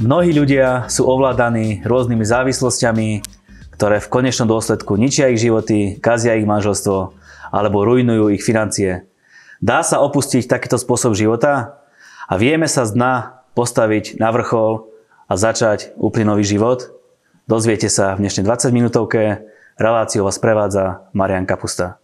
Mnohí ľudia sú ovládaní rôznymi závislosťami, ktoré v konečnom dôsledku ničia ich životy, kazia ich manželstvo alebo rujnujú ich financie. Dá sa opustiť takýto spôsob života a vieme sa z dna postaviť na vrchol a začať úplný nový život? Dozviete sa v dnešnej 20 minútovke. Reláciu vás prevádza Marian Kapusta.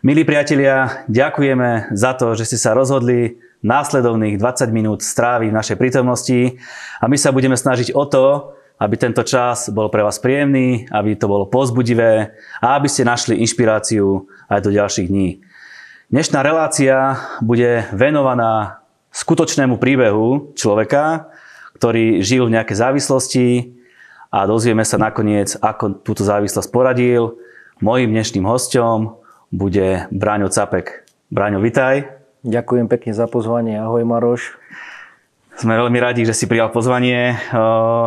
Milí priatelia, ďakujeme za to, že ste sa rozhodli následovných 20 minút stráviť v našej prítomnosti a my sa budeme snažiť o to, aby tento čas bol pre vás príjemný, aby to bolo pozbudivé a aby ste našli inšpiráciu aj do ďalších dní. Dnešná relácia bude venovaná skutočnému príbehu človeka, ktorý žil v nejakej závislosti a dozvieme sa nakoniec, ako túto závislosť poradil. Mojím dnešným hostom bude Braňo Capek. Braňo, vitaj. Ďakujem pekne za pozvanie. Ahoj Maroš. Sme veľmi radi, že si prijal pozvanie.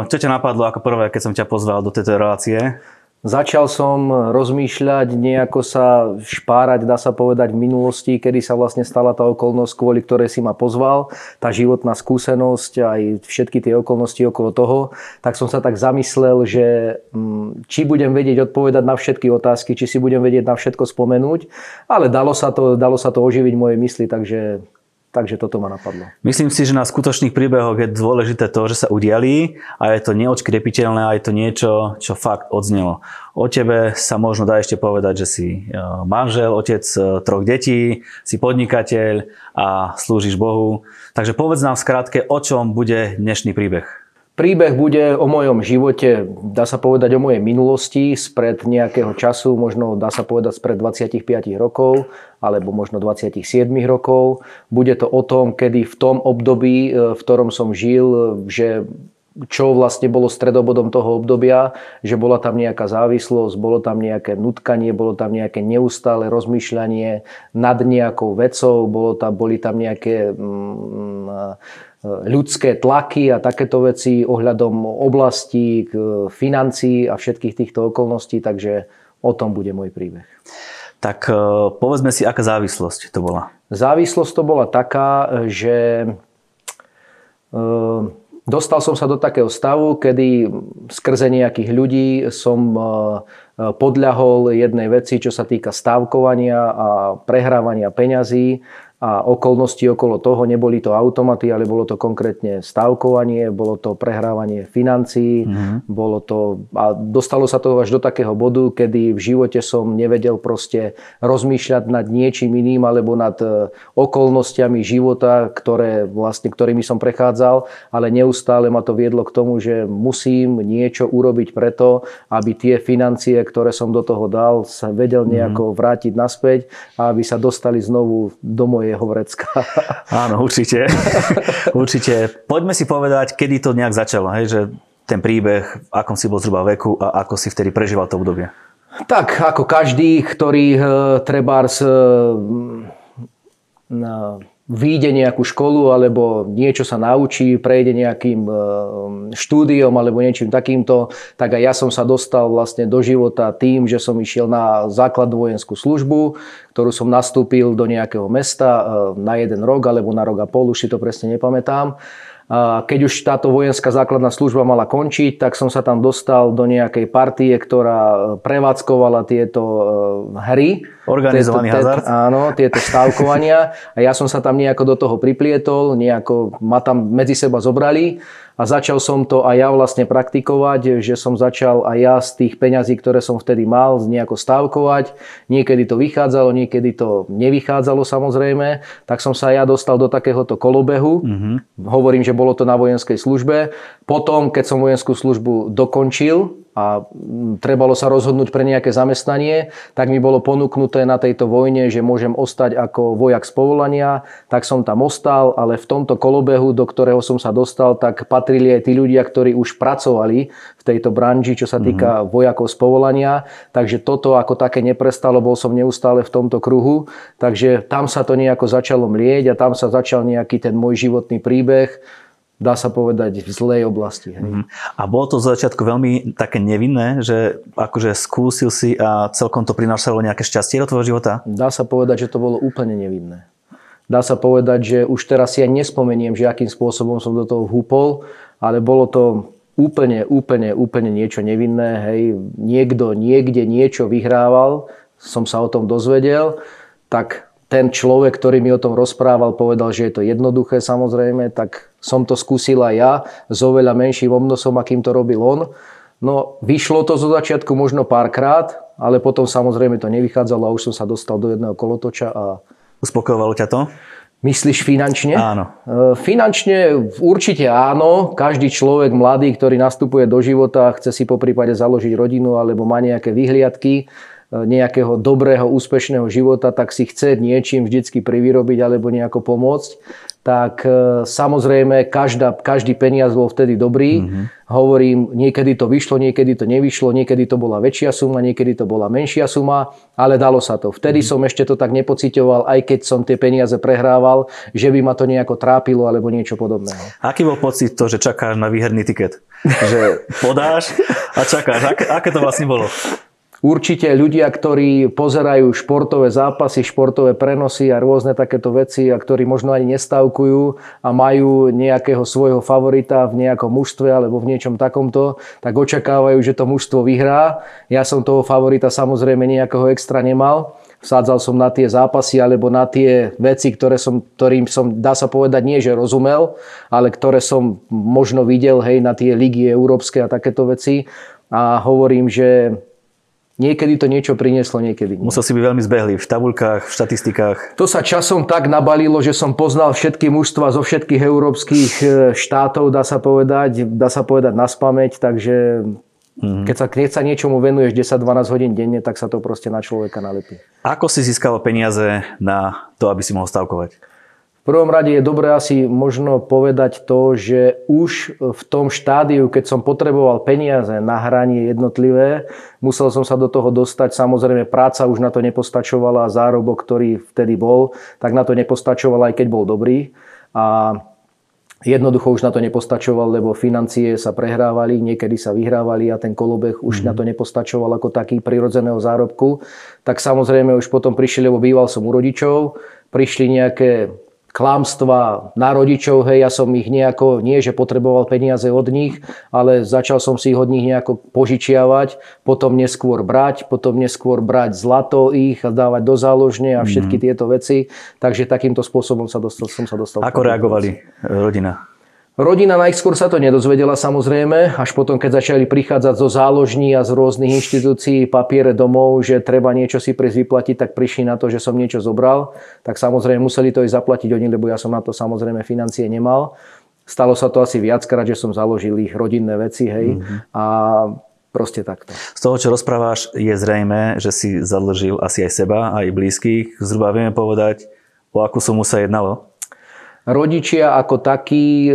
Čo ťa napadlo ako prvé, keď som ťa pozval do tejto relácie? Začal som rozmýšľať, nejako sa špárať, dá sa povedať, v minulosti, kedy sa vlastne stala tá okolnosť, kvôli ktorej si ma pozval, tá životná skúsenosť, aj všetky tie okolnosti okolo toho, tak som sa tak zamyslel, že mm, či budem vedieť odpovedať na všetky otázky, či si budem vedieť na všetko spomenúť, ale dalo sa to, dalo sa to oživiť moje mysli, takže Takže toto ma napadlo. Myslím si, že na skutočných príbehoch je dôležité to, že sa udiali a je to neočkrepiteľné a je to niečo, čo fakt odznelo. O tebe sa možno dá ešte povedať, že si e, manžel, otec e, troch detí, si podnikateľ a slúžiš Bohu. Takže povedz nám v o čom bude dnešný príbeh. Príbeh bude o mojom živote, dá sa povedať o mojej minulosti, spred nejakého času, možno dá sa povedať spred 25 rokov, alebo možno 27 rokov. Bude to o tom, kedy v tom období, e, v ktorom som žil, že čo vlastne bolo stredobodom toho obdobia, že bola tam nejaká závislosť, bolo tam nejaké nutkanie, bolo tam nejaké neustále rozmýšľanie nad nejakou vecou, bolo tam, boli tam nejaké mm, ľudské tlaky a takéto veci ohľadom oblasti, financií a všetkých týchto okolností, takže o tom bude môj príbeh. Tak e, povedzme si, aká závislosť to bola? Závislosť to bola taká, že e, dostal som sa do takého stavu, kedy skrze nejakých ľudí som e, podľahol jednej veci, čo sa týka stávkovania a prehrávania peňazí a okolnosti okolo toho. Neboli to automaty, ale bolo to konkrétne stavkovanie, bolo to prehrávanie financií, mm-hmm. bolo to, a dostalo sa to až do takého bodu, kedy v živote som nevedel proste rozmýšľať nad niečím iným alebo nad e, okolnostiami života, ktoré vlastne, ktorými som prechádzal, ale neustále ma to viedlo k tomu, že musím niečo urobiť preto, aby tie financie, ktoré som do toho dal, sa vedel mhm. nejako vrátiť naspäť a aby sa dostali znovu do mojej jeho vrecka. Áno, určite. určite. Poďme si povedať, kedy to nejak začalo, hej, že ten príbeh, v akom si bol zhruba veku a ako si vtedy prežíval to obdobie. Tak, ako každý, ktorý uh, trebárs uh, vyjde nejakú školu alebo niečo sa naučí, prejde nejakým e, štúdiom alebo niečím takýmto, tak aj ja som sa dostal vlastne do života tým, že som išiel na základnú vojenskú službu, ktorú som nastúpil do nejakého mesta e, na jeden rok alebo na rok a pol, už si to presne nepamätám. Keď už táto vojenská základná služba mala končiť, tak som sa tam dostal do nejakej partie, ktorá e, prevádzkovala tieto hry. Organizovaný tieto, hazard. Áno, tieto stavkovania. A ja som sa tam nejako do toho priplietol, nejako ma tam medzi seba zobrali a začal som to aj ja vlastne praktikovať, že som začal aj ja z tých peňazí, ktoré som vtedy mal, nejako stávkovať. Niekedy to vychádzalo, niekedy to nevychádzalo samozrejme. Tak som sa ja dostal do takéhoto kolobehu. Mm-hmm. Hovorím, že bolo to na vojenskej službe. Potom, keď som vojenskú službu dokončil, a trebalo sa rozhodnúť pre nejaké zamestnanie, tak mi bolo ponúknuté na tejto vojne, že môžem ostať ako vojak z povolania, tak som tam ostal, ale v tomto kolobehu, do ktorého som sa dostal, tak patrili aj tí ľudia, ktorí už pracovali v tejto branži, čo sa mhm. týka mm-hmm. vojakov z povolania. Takže toto ako také neprestalo, bol som neustále v tomto kruhu. Takže tam sa to nejako začalo mlieť a tam sa začal nejaký ten môj životný príbeh dá sa povedať, v zlej oblasti. Hej. Mhm. A bolo to z začiatku veľmi také nevinné, že akože skúsil si a celkom to prinášalo nejaké šťastie do tvojho života? Dá sa povedať, že to bolo úplne nevinné. Dá sa povedať, že už teraz si ja nespomeniem, že akým spôsobom som do toho vhúpol, ale bolo to úplne, úplne, úplne niečo nevinné. Hej. Niekto niekde niečo vyhrával, som sa o tom dozvedel, tak ten človek, ktorý mi o tom rozprával, povedal, že je to jednoduché samozrejme, tak som to skúsil aj ja s oveľa menším obnosom, akým to robil on. No, vyšlo to zo začiatku možno párkrát, ale potom samozrejme to nevychádzalo a už som sa dostal do jedného kolotoča a... Uspokojovalo ťa to? Myslíš finančne? Áno. E, finančne určite áno. Každý človek mladý, ktorý nastupuje do života, chce si po prípade založiť rodinu alebo má nejaké vyhliadky, nejakého dobrého, úspešného života, tak si chce niečím vždycky privyrobiť alebo nejako pomôcť, tak e, samozrejme každá, každý peniaz bol vtedy dobrý. Mm-hmm. Hovorím, niekedy to vyšlo, niekedy to nevyšlo, niekedy to bola väčšia suma, niekedy to bola menšia suma, ale dalo sa to. Vtedy mm-hmm. som ešte to tak nepocitoval, aj keď som tie peniaze prehrával, že by ma to nejako trápilo alebo niečo podobného. Aký bol pocit to, že čakáš na výherný tiket? Že podáš a čakáš. Aké, aké to vlastne bolo? Určite ľudia, ktorí pozerajú športové zápasy, športové prenosy a rôzne takéto veci a ktorí možno ani nestavkujú a majú nejakého svojho favorita v nejakom mužstve alebo v niečom takomto, tak očakávajú, že to mužstvo vyhrá. Ja som toho favorita samozrejme nejakého extra nemal. Vsádzal som na tie zápasy alebo na tie veci, ktoré som, ktorým som, dá sa povedať, nie že rozumel, ale ktoré som možno videl hej, na tie ligy európske a takéto veci. A hovorím, že Niekedy to niečo prinieslo, niekedy nie. Musel si byť veľmi zbehlý v tabuľkách, v štatistikách. To sa časom tak nabalilo, že som poznal všetky mužstva zo všetkých európskych e, štátov, dá sa povedať, dá sa povedať na spameť, takže mm-hmm. keď, sa, keď sa niečomu venuješ 10-12 hodín denne, tak sa to proste na človeka nalepí. Ako si získal peniaze na to, aby si mohol stavkovať? Prvom rade je dobré asi možno povedať to, že už v tom štádiu, keď som potreboval peniaze na hranie jednotlivé, musel som sa do toho dostať. Samozrejme, práca už na to nepostačovala, zárobok, ktorý vtedy bol, tak na to nepostačoval, aj keď bol dobrý. A Jednoducho už na to nepostačoval, lebo financie sa prehrávali, niekedy sa vyhrávali a ten kolobeh už mm. na to nepostačoval ako taký prirodzeného zárobku. Tak samozrejme už potom prišli, lebo býval som u rodičov, prišli nejaké klamstva na rodičov, hej, ja som ich nejako, nie že potreboval peniaze od nich, ale začal som si ich od nich nejako požičiavať, potom neskôr brať, potom neskôr brať zlato ich a dávať do záložne a všetky mm. tieto veci. Takže takýmto spôsobom sa dostal, som sa dostal. Ako reagovali rodina? Rodina najskôr sa to nedozvedela samozrejme, až potom, keď začali prichádzať zo záložní a z rôznych inštitúcií papiere domov, že treba niečo si prísť vyplatiť, tak prišli na to, že som niečo zobral. Tak samozrejme museli to aj zaplatiť oni, lebo ja som na to samozrejme financie nemal. Stalo sa to asi viackrát, že som založil ich rodinné veci, hej. Mm-hmm. A proste takto. Z toho, čo rozprávaš, je zrejme, že si zadlžil asi aj seba, aj blízkych. Zhruba vieme povedať, o akú sumu sa jednalo? Rodičia ako takí, e,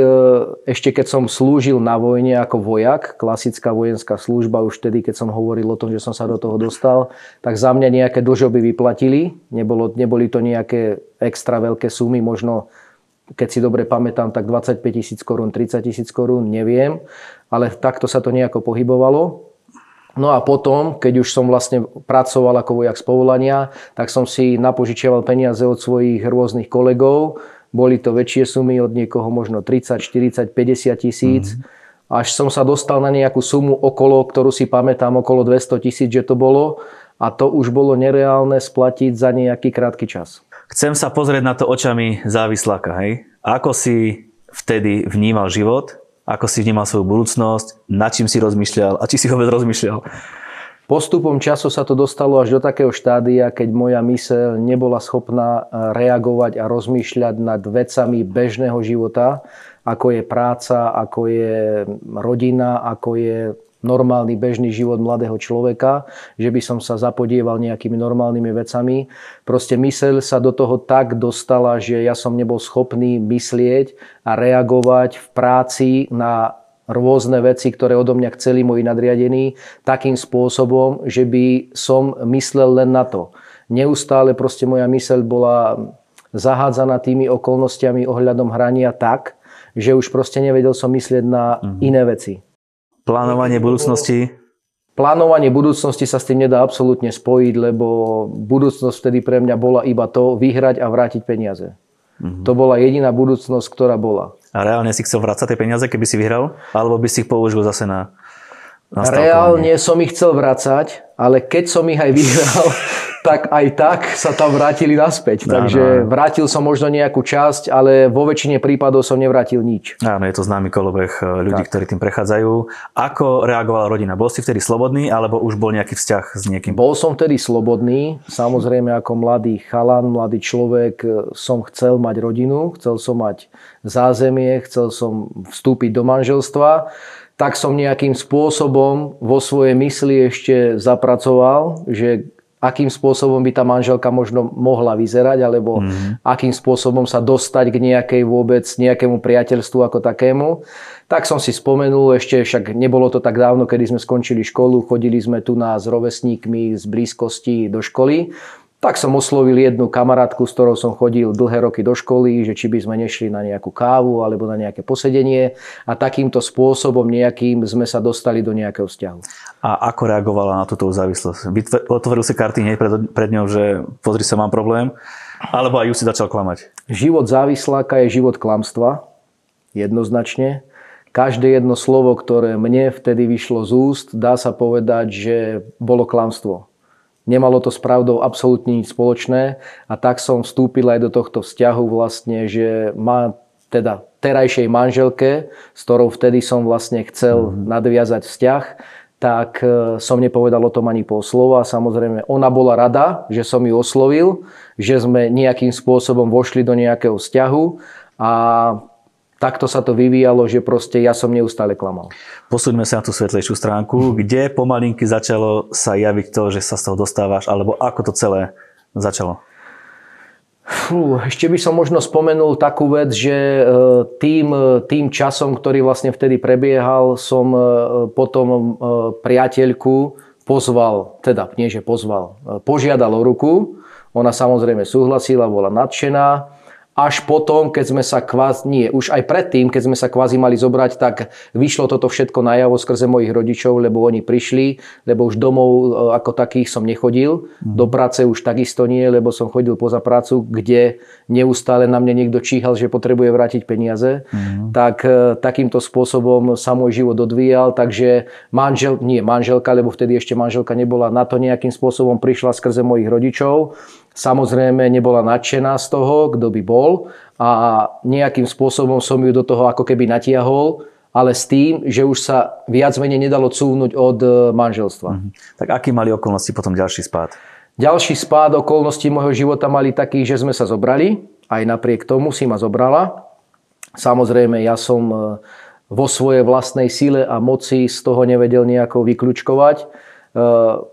ešte keď som slúžil na vojne ako vojak, klasická vojenská služba, už vtedy, keď som hovoril o tom, že som sa do toho dostal, tak za mňa nejaké dlžoby vyplatili. Nebolo, neboli to nejaké extra veľké sumy, možno keď si dobre pamätám, tak 25 tisíc korún, 30 tisíc korún, neviem, ale takto sa to nejako pohybovalo. No a potom, keď už som vlastne pracoval ako vojak z povolania, tak som si napožičiaval peniaze od svojich rôznych kolegov, boli to väčšie sumy od niekoho možno 30, 40, 50 tisíc. Mm-hmm. Až som sa dostal na nejakú sumu okolo, ktorú si pamätám, okolo 200 tisíc, že to bolo. A to už bolo nereálne splatiť za nejaký krátky čas. Chcem sa pozrieť na to očami závisláka. Hej? Ako si vtedy vnímal život? Ako si vnímal svoju budúcnosť? Na čím si rozmýšľal? A či si vôbec rozmýšľal? Postupom času sa to dostalo až do takého štádia, keď moja myseľ nebola schopná eh, reagovať a rozmýšľať nad vecami bežného života, ako je práca, ako je rodina, ako je normálny bežný život mladého človeka, že by som sa zapodieval nejakými normálnymi vecami. Proste myseľ sa do toho tak dostala, že ja som nebol schopný myslieť a reagovať v práci na rôzne veci, ktoré odo mňa chceli moji nadriadení, takým spôsobom, že by som myslel len na to. Neustále proste moja myseľ bola zahádzaná tými okolnostiami ohľadom hrania tak, že už proste nevedel som myslieť na mm-hmm. iné veci. Plánovanie budúcnosti? Plánovanie budúcnosti sa s tým nedá absolútne spojiť, lebo budúcnosť vtedy pre mňa bola iba to vyhrať a vrátiť peniaze. Mm-hmm. To bola jediná budúcnosť, ktorá bola. A reálne si chcel vrácať tie peniaze, keby si vyhral? Alebo by si ich použil zase na, na Reálne som ich chcel vrácať, ale keď som ich aj vyhral, tak aj tak sa tam vrátili naspäť. No, Takže vrátil som možno nejakú časť, ale vo väčšine prípadov som nevrátil nič. Áno, je to známy kolobeh eh, ľudí, tak. ktorí tým prechádzajú. Ako reagovala rodina? Bol si vtedy slobodný, alebo už bol nejaký vzťah s niekým? Bol som vtedy slobodný. Samozrejme, ako mladý chalan, mladý človek eh, som chcel mať rodinu, chcel som mať zázemie, chcel som vstúpiť do manželstva tak som nejakým spôsobom vo svojej mysli ešte zapracoval, že akým spôsobom by tá manželka možno mohla vyzerať, alebo mm-hmm. akým spôsobom sa dostať k nejakej vôbec, nejakému priateľstvu ako takému. Tak som si spomenul, ešte však nebolo to tak dávno, kedy sme skončili školu, chodili sme tu na s rovesníkmi z blízkosti do školy tak som oslovil jednu kamarátku, s ktorou som chodil dlhé roky do školy, že či by sme nešli na nejakú kávu alebo na nejaké posedenie a takýmto spôsobom nejakým sme sa dostali do nejakého vzťahu. A ako reagovala na túto závislosť? Otvoril si karty hneď pred, pred ňou, že pozri sa, mám problém? Alebo aj ju si začal klamať? Život závisláka je život klamstva, jednoznačne. Každé jedno slovo, ktoré mne vtedy vyšlo z úst, dá sa povedať, že bolo klamstvo Nemalo to s pravdou absolútne nič spoločné a tak som vstúpil aj do tohto vzťahu vlastne, že má teda terajšej manželke, s ktorou vtedy som vlastne chcel mm-hmm. nadviazať vzťah, tak e, som nepovedal o tom ani pol slova. Samozrejme, ona bola rada, že som ju oslovil, že sme nejakým spôsobom vošli do nejakého vzťahu a takto sa to vyvíjalo, že proste ja som neustále klamal. Posúďme sa na tú svetlejšiu stránku. Kde pomalinky začalo sa javiť to, že sa z toho dostávaš, alebo ako to celé začalo? Fú, ešte by som možno spomenul takú vec, že e, tým, tým časom, ktorý vlastne vtedy prebiehal, som e, potom e, priateľku pozval, teda nie, že pozval, požiadal o ruku. Ona samozrejme súhlasila, bola nadšená až potom, keď sme sa kvázi, nie, už aj predtým, keď sme sa kvázi mali zobrať, tak vyšlo toto všetko najavo skrze mojich rodičov, lebo oni prišli, lebo už domov e, ako takých som nechodil, mm. do práce už takisto nie, lebo som chodil poza prácu, kde neustále na mne niekto číhal, že potrebuje vrátiť peniaze. Mm. Tak e, takýmto spôsobom sa môj život odvíjal, takže manžel, nie manželka, lebo vtedy ešte manželka nebola, na to nejakým spôsobom prišla skrze mojich rodičov Samozrejme nebola nadšená z toho, kto by bol a nejakým spôsobom som ju do toho ako keby natiahol, ale s tým, že už sa viac menej nedalo cúvnuť od e, manželstva. Mm-hmm. Tak aký mali okolnosti potom ďalší spád? Ďalší spád okolností môjho života mali taký, že sme sa zobrali. Aj napriek tomu si ma zobrala. Samozrejme, ja som e, vo svojej vlastnej sile a moci z toho nevedel nejako vyklúčkovať Eh,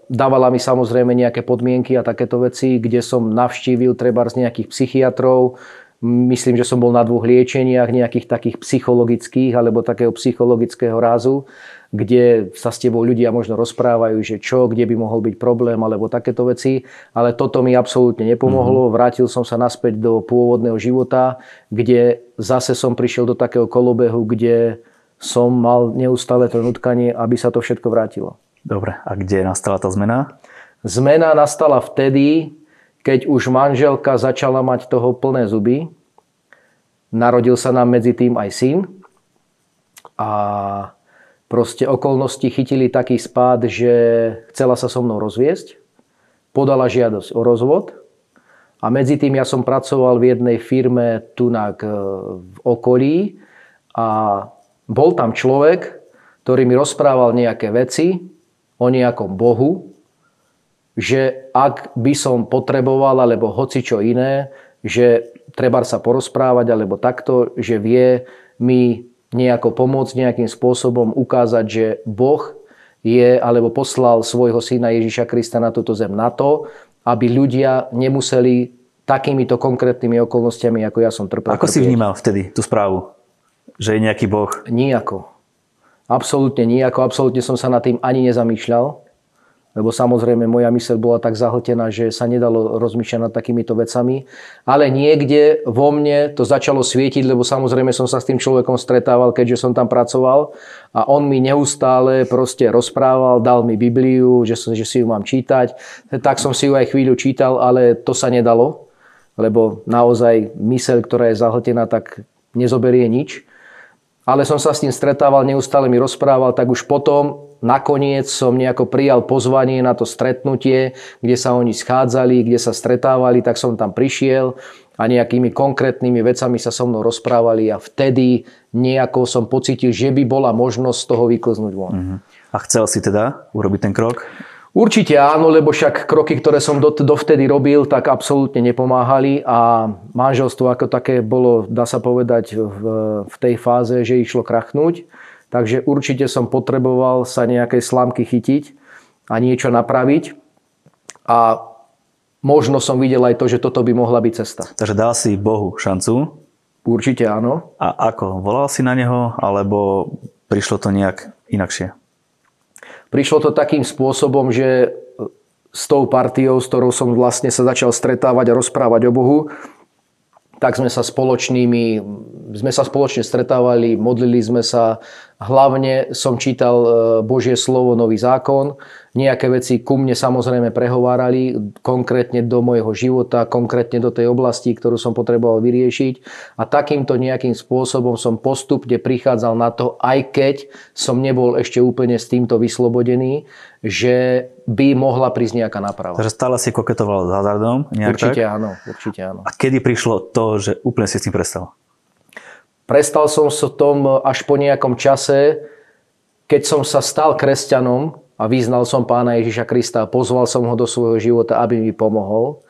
dávala mi samozrejme nejaké podmienky a takéto veci, kde som navštívil treba z nejakých psychiatrov, Myslím, že som bol na dvoch liečeniach, nejakých takých psychologických alebo takého psychologického rázu, kde sa s tebou ľudia možno rozprávajú, že čo, kde by mohol byť problém alebo takéto veci. Ale toto mi absolútne nepomohlo. Mm-hmm. Vrátil som sa naspäť do pôvodného života, kde zase som prišiel do takého kolobehu, kde som mal neustále to nutkanie, aby sa to všetko vrátilo. Dobre, a kde nastala tá zmena? Zmena nastala vtedy, keď už manželka začala mať toho plné zuby. Narodil sa nám medzi tým aj syn. A proste okolnosti chytili taký spád, že chcela sa so mnou rozviesť. Podala žiadosť o rozvod. A medzi tým ja som pracoval v jednej firme tunak v okolí a bol tam človek, ktorý mi rozprával nejaké veci, o nejakom Bohu, že ak by som potreboval, alebo hoci čo iné, že treba sa porozprávať, alebo takto, že vie mi nejako pomôcť nejakým spôsobom ukázať, že Boh je, alebo poslal svojho syna Ježiša Krista na túto zem na to, aby ľudia nemuseli takýmito konkrétnymi okolnostiami, ako ja som trpel. Ako si vnímal vtedy tú správu? Že je nejaký Boh? Nijako. Absolútne nijako, absolútne som sa nad tým ani nezamýšľal, lebo samozrejme moja myseľ bola tak zahltená, že sa nedalo rozmýšľať nad takýmito vecami. Ale niekde vo mne to začalo svietiť, lebo samozrejme som sa s tým človekom stretával, keďže som tam pracoval a on mi neustále proste rozprával, dal mi Bibliu, že, že si ju mám čítať. Tak som si ju aj chvíľu čítal, ale to sa nedalo, lebo naozaj myseľ, ktorá je zahltená, tak nezoberie nič. Ale som sa s ním stretával, neustále mi rozprával, tak už potom nakoniec som nejako prijal pozvanie na to stretnutie, kde sa oni schádzali, kde sa stretávali, tak som tam prišiel a nejakými konkrétnymi vecami sa so mnou rozprávali a vtedy nejako som pocitil, že by bola možnosť z toho vyklznúť von. Uh-huh. A chcel si teda urobiť ten krok? Určite áno, lebo však kroky, ktoré som dovtedy robil, tak absolútne nepomáhali a manželstvo ako také bolo, dá sa povedať, v, v tej fáze, že išlo krachnúť. Takže určite som potreboval sa nejakej slámky chytiť a niečo napraviť. A možno som videl aj to, že toto by mohla byť cesta. Takže dal si Bohu šancu? Určite áno. A ako? Volal si na neho, alebo prišlo to nejak inakšie? Prišlo to takým spôsobom, že s tou partiou, s ktorou som vlastne sa začal stretávať a rozprávať o Bohu, tak sme sa spoločnými, sme sa spoločne stretávali, modlili sme sa, hlavne som čítal e, Božie slovo, nový zákon, Nejaké veci ku mne samozrejme prehovárali, konkrétne do môjho života, konkrétne do tej oblasti, ktorú som potreboval vyriešiť. A takýmto nejakým spôsobom som postupne prichádzal na to, aj keď som nebol ešte úplne s týmto vyslobodený, že by mohla prísť nejaká náprava. Takže stále si koketoval s hazardom? určite tak? áno, určite áno. A kedy prišlo to, že úplne si s tým prestal? Prestal som sa tom až po nejakom čase, keď som sa stal kresťanom, a vyznal som pána Ježiša Krista a pozval som ho do svojho života, aby mi pomohol,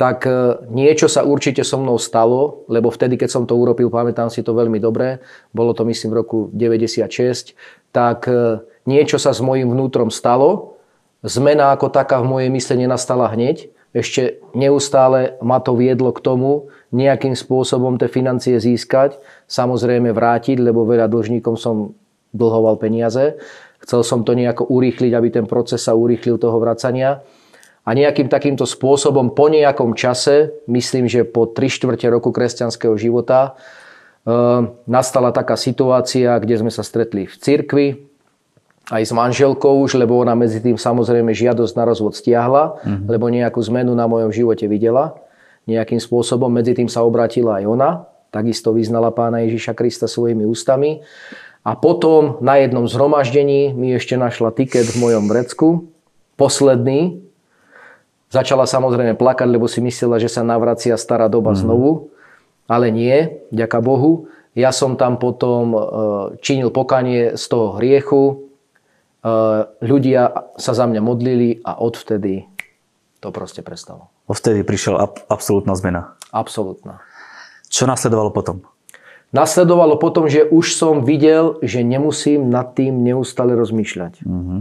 tak e, niečo sa určite so mnou stalo, lebo vtedy, keď som to urobil, pamätám si to veľmi dobre, bolo to myslím v roku 96, tak e, niečo sa s mojim vnútrom stalo. Zmena ako taká v mojej mysle nenastala hneď. Ešte neustále ma to viedlo k tomu, nejakým spôsobom tie financie získať, samozrejme vrátiť, lebo veľa dlžníkom som dlhoval peniaze. Chcel som to nejako urýchliť, aby ten proces sa urýchlil toho vracania. A nejakým takýmto spôsobom po nejakom čase, myslím, že po 3 štvrte roku kresťanského života, e, nastala taká situácia, kde sme sa stretli v cirkvi, aj s manželkou už, lebo ona medzi tým samozrejme žiadosť na rozvod stiahla, mm-hmm. lebo nejakú zmenu na mojom živote videla. Nejakým spôsobom medzi tým sa obratila aj ona, takisto vyznala pána Ježiša Krista svojimi ústami. A potom na jednom zhromaždení mi ešte našla tiket v mojom vrecku, posledný. Začala samozrejme plakať, lebo si myslela, že sa navracia stará doba mm. znovu. Ale nie, ďaká Bohu. Ja som tam potom e, činil pokanie z toho hriechu. E, ľudia sa za mňa modlili a odvtedy to proste prestalo. Odvtedy prišla absolútna zmena. Absolútna. Čo nasledovalo potom? Nasledovalo potom, že už som videl, že nemusím nad tým neustále rozmýšľať. Mm-hmm.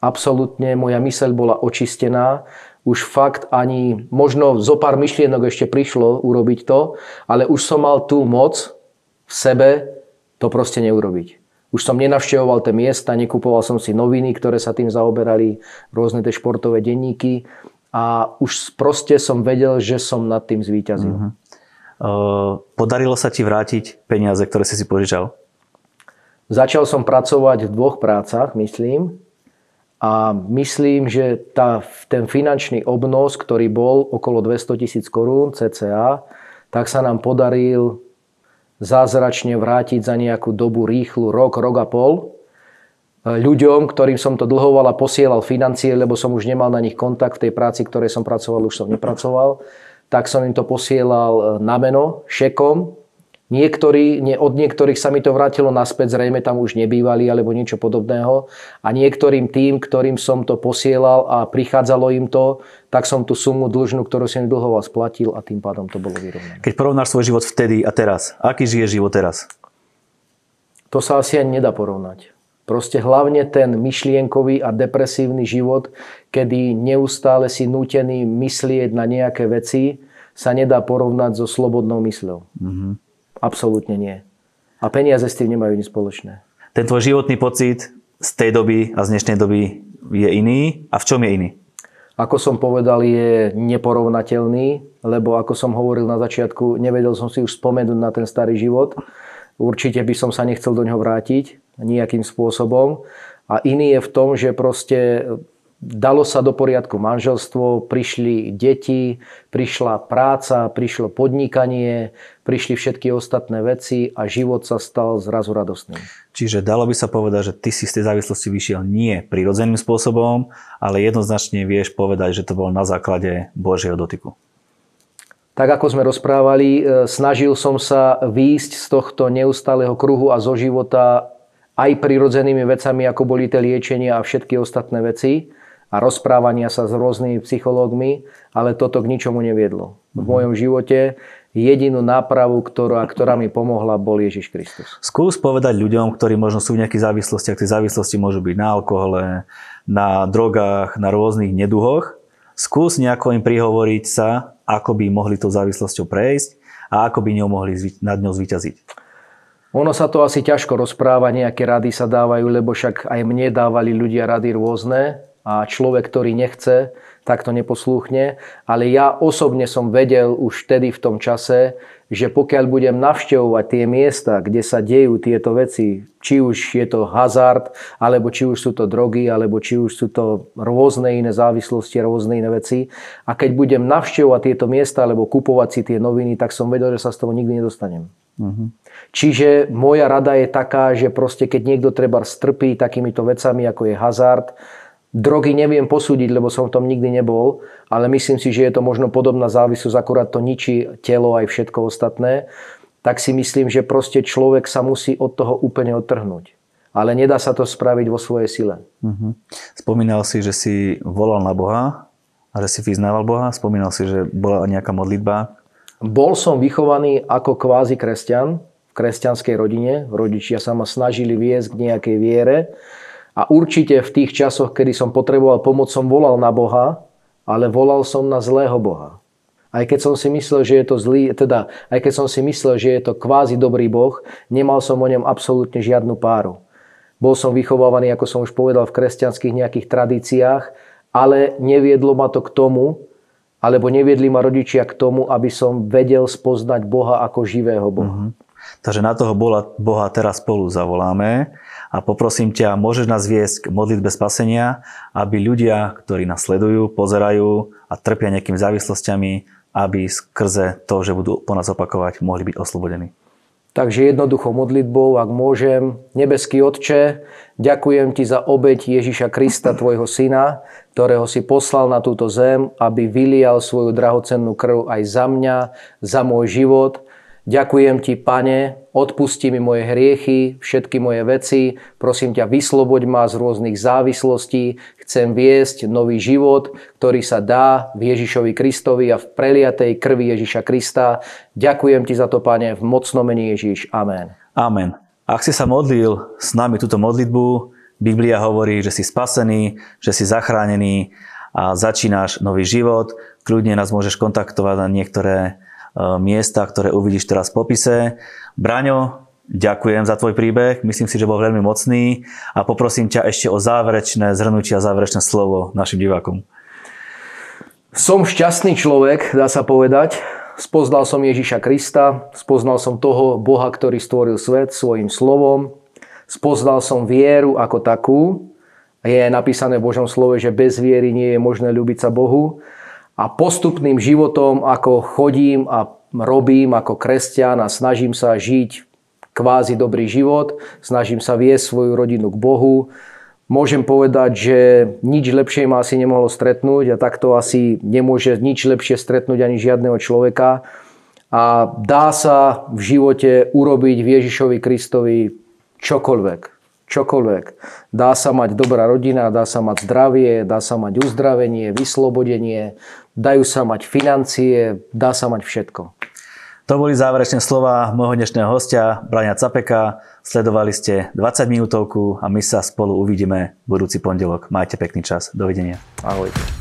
Absolutne moja myseľ bola očistená. Už fakt ani, možno zo pár myšlienok ešte prišlo urobiť to, ale už som mal tú moc v sebe to proste neurobiť. Už som nenavštevoval tie miesta, nekupoval som si noviny, ktoré sa tým zaoberali, rôzne tie športové denníky a už proste som vedel, že som nad tým zvíťazil. Mm-hmm. Eh, podarilo sa ti vrátiť peniaze, ktoré si si požičal? Začal som pracovať v dvoch prácach, myslím. A myslím, že tá, ten finančný obnos, ktorý bol okolo 200 tisíc korún cca, tak sa nám podaril zázračne vrátiť za nejakú dobu rýchlu, rok, rok a pol. Eh, ľuďom, ktorým som to dlhoval a posielal financie, lebo som už nemal na nich kontakt v tej práci, ktorej som pracoval, už som nepracoval tak som im to posielal e, na meno, šekom. Niektorí, nie, od niektorých sa mi to vrátilo naspäť, zrejme tam už nebývali alebo niečo podobného. A niektorým tým, ktorým som to posielal a prichádzalo im to, tak som tú sumu dlžnú, ktorú som dlhoval, splatil a tým pádom to bolo vyrovnané. Keď porovnáš svoj život vtedy a teraz, aký žije život teraz? To sa asi ani nedá porovnať. Proste hlavne ten myšlienkový a depresívny život, kedy neustále si nútený myslieť na nejaké veci, sa nedá porovnať so slobodnou mysľou. Mm-hmm. Absolútne nie. A peniaze s tým nemajú nič spoločné. Ten tvoj životný pocit z tej doby a z dnešnej doby je iný. A v čom je iný? Ako som povedal, je neporovnateľný, lebo ako som hovoril na začiatku, nevedel som si už spomenúť na ten starý život. Určite by som sa nechcel do ňoho vrátiť nejakým spôsobom. A iný je v tom, že proste dalo sa do poriadku manželstvo, prišli deti, prišla práca, prišlo podnikanie, prišli všetky ostatné veci a život sa stal zrazu radostným. Čiže dalo by sa povedať, že ty si z tej závislosti vyšiel nie prirodzeným spôsobom, ale jednoznačne vieš povedať, že to bolo na základe Božieho dotyku. Tak ako sme rozprávali, e, snažil som sa výjsť z tohto neustáleho kruhu a zo života aj prirodzenými vecami, ako boli tie liečenia a všetky ostatné veci a rozprávania sa s rôznymi psychológmi, ale toto k ničomu neviedlo. V mhm. mojom živote jedinú nápravu, ktorá, ktorá mi pomohla, bol Ježiš Kristus. Skús povedať ľuďom, ktorí možno sú v nejakých závislostiach, tie závislosti môžu byť na alkohole, na drogách, na rôznych neduhoch. Skús nejako im prihovoriť sa, ako by mohli tou závislosťou prejsť a ako by ňou mohli nad ňou zvíťaziť. Ono sa to asi ťažko rozpráva, nejaké rady sa dávajú, lebo však aj mne dávali ľudia rady rôzne a človek, ktorý nechce, tak to neposlúchne. Ale ja osobne som vedel už vtedy v tom čase, že pokiaľ budem navštevovať tie miesta, kde sa dejú tieto veci, či už je to hazard, alebo či už sú to drogy, alebo či už sú to rôzne iné závislosti, rôzne iné veci. A keď budem navštevovať tieto miesta, alebo kupovať si tie noviny, tak som vedel, že sa z toho nikdy nedostanem. Uh-huh. Čiže moja rada je taká, že proste keď niekto treba strpí takýmito vecami, ako je hazard, Drogy neviem posúdiť, lebo som v tom nikdy nebol, ale myslím si, že je to možno podobná závislosť, akurát to ničí telo aj všetko ostatné. Tak si myslím, že proste človek sa musí od toho úplne odtrhnúť. Ale nedá sa to spraviť vo svojej sile. Uh-huh. Spomínal si, že si volal na Boha a že si vyznával Boha. Spomínal si, že bola nejaká modlitba. Bol som vychovaný ako kvázi kresťan v kresťanskej rodine. Rodičia sa ma snažili viesť k nejakej viere a určite v tých časoch, kedy som potreboval pomoc, som volal na Boha, ale volal som na zlého Boha. Aj keď som si myslel, že je to zlý, teda aj keď som si myslel, že je to kvázi dobrý Boh, nemal som o ňom absolútne žiadnu páru. Bol som vychovávaný, ako som už povedal, v kresťanských nejakých tradíciách, ale neviedlo ma to k tomu, alebo neviedli ma rodičia k tomu, aby som vedel spoznať Boha ako živého Boha. Mm-hmm. Takže na toho Boha teraz spolu zavoláme a poprosím ťa, môžeš nás viesť k modlitbe spasenia, aby ľudia, ktorí nás sledujú, pozerajú a trpia nejakými závislosťami, aby skrze to, že budú po nás opakovať, mohli byť oslobodení. Takže jednoduchou modlitbou, ak môžem, nebeský Otče, ďakujem Ti za obeď Ježiša Krista, Tvojho Syna, ktorého si poslal na túto zem, aby vylial svoju drahocennú krv aj za mňa, za môj život, Ďakujem ti, pane, odpusti mi moje hriechy, všetky moje veci, prosím ťa, vysloboď ma z rôznych závislostí, chcem viesť nový život, ktorý sa dá v Ježišovi Kristovi a v preliatej krvi Ježiša Krista. Ďakujem ti za to, pane, v mocnom mene Ježiš. Amen. Amen. Ak si sa modlil s nami túto modlitbu, Biblia hovorí, že si spasený, že si zachránený a začínaš nový život. Kľudne nás môžeš kontaktovať na niektoré miesta, ktoré uvidíš teraz v popise. Braňo, ďakujem za tvoj príbeh, myslím si, že bol veľmi mocný a poprosím ťa ešte o záverečné zhrnutie a záverečné slovo našim divákom. Som šťastný človek, dá sa povedať. Spoznal som Ježiša Krista, spoznal som toho Boha, ktorý stvoril svet svojim slovom, spoznal som vieru ako takú. Je napísané v Božom slove, že bez viery nie je možné ľúbiť sa Bohu a postupným životom, ako chodím a robím ako kresťan a snažím sa žiť kvázi dobrý život, snažím sa viesť svoju rodinu k Bohu. Môžem povedať, že nič lepšie ma asi nemohlo stretnúť a takto asi nemôže nič lepšie stretnúť ani žiadneho človeka. A dá sa v živote urobiť v Ježišovi Kristovi čokoľvek čokoľvek. Dá sa mať dobrá rodina, dá sa mať zdravie, dá sa mať uzdravenie, vyslobodenie, dajú sa mať financie, dá sa mať všetko. To boli záverečné slova môjho dnešného hostia, Brania Capeka. Sledovali ste 20 minútovku a my sa spolu uvidíme budúci pondelok. Majte pekný čas. Dovidenia. Ahojte.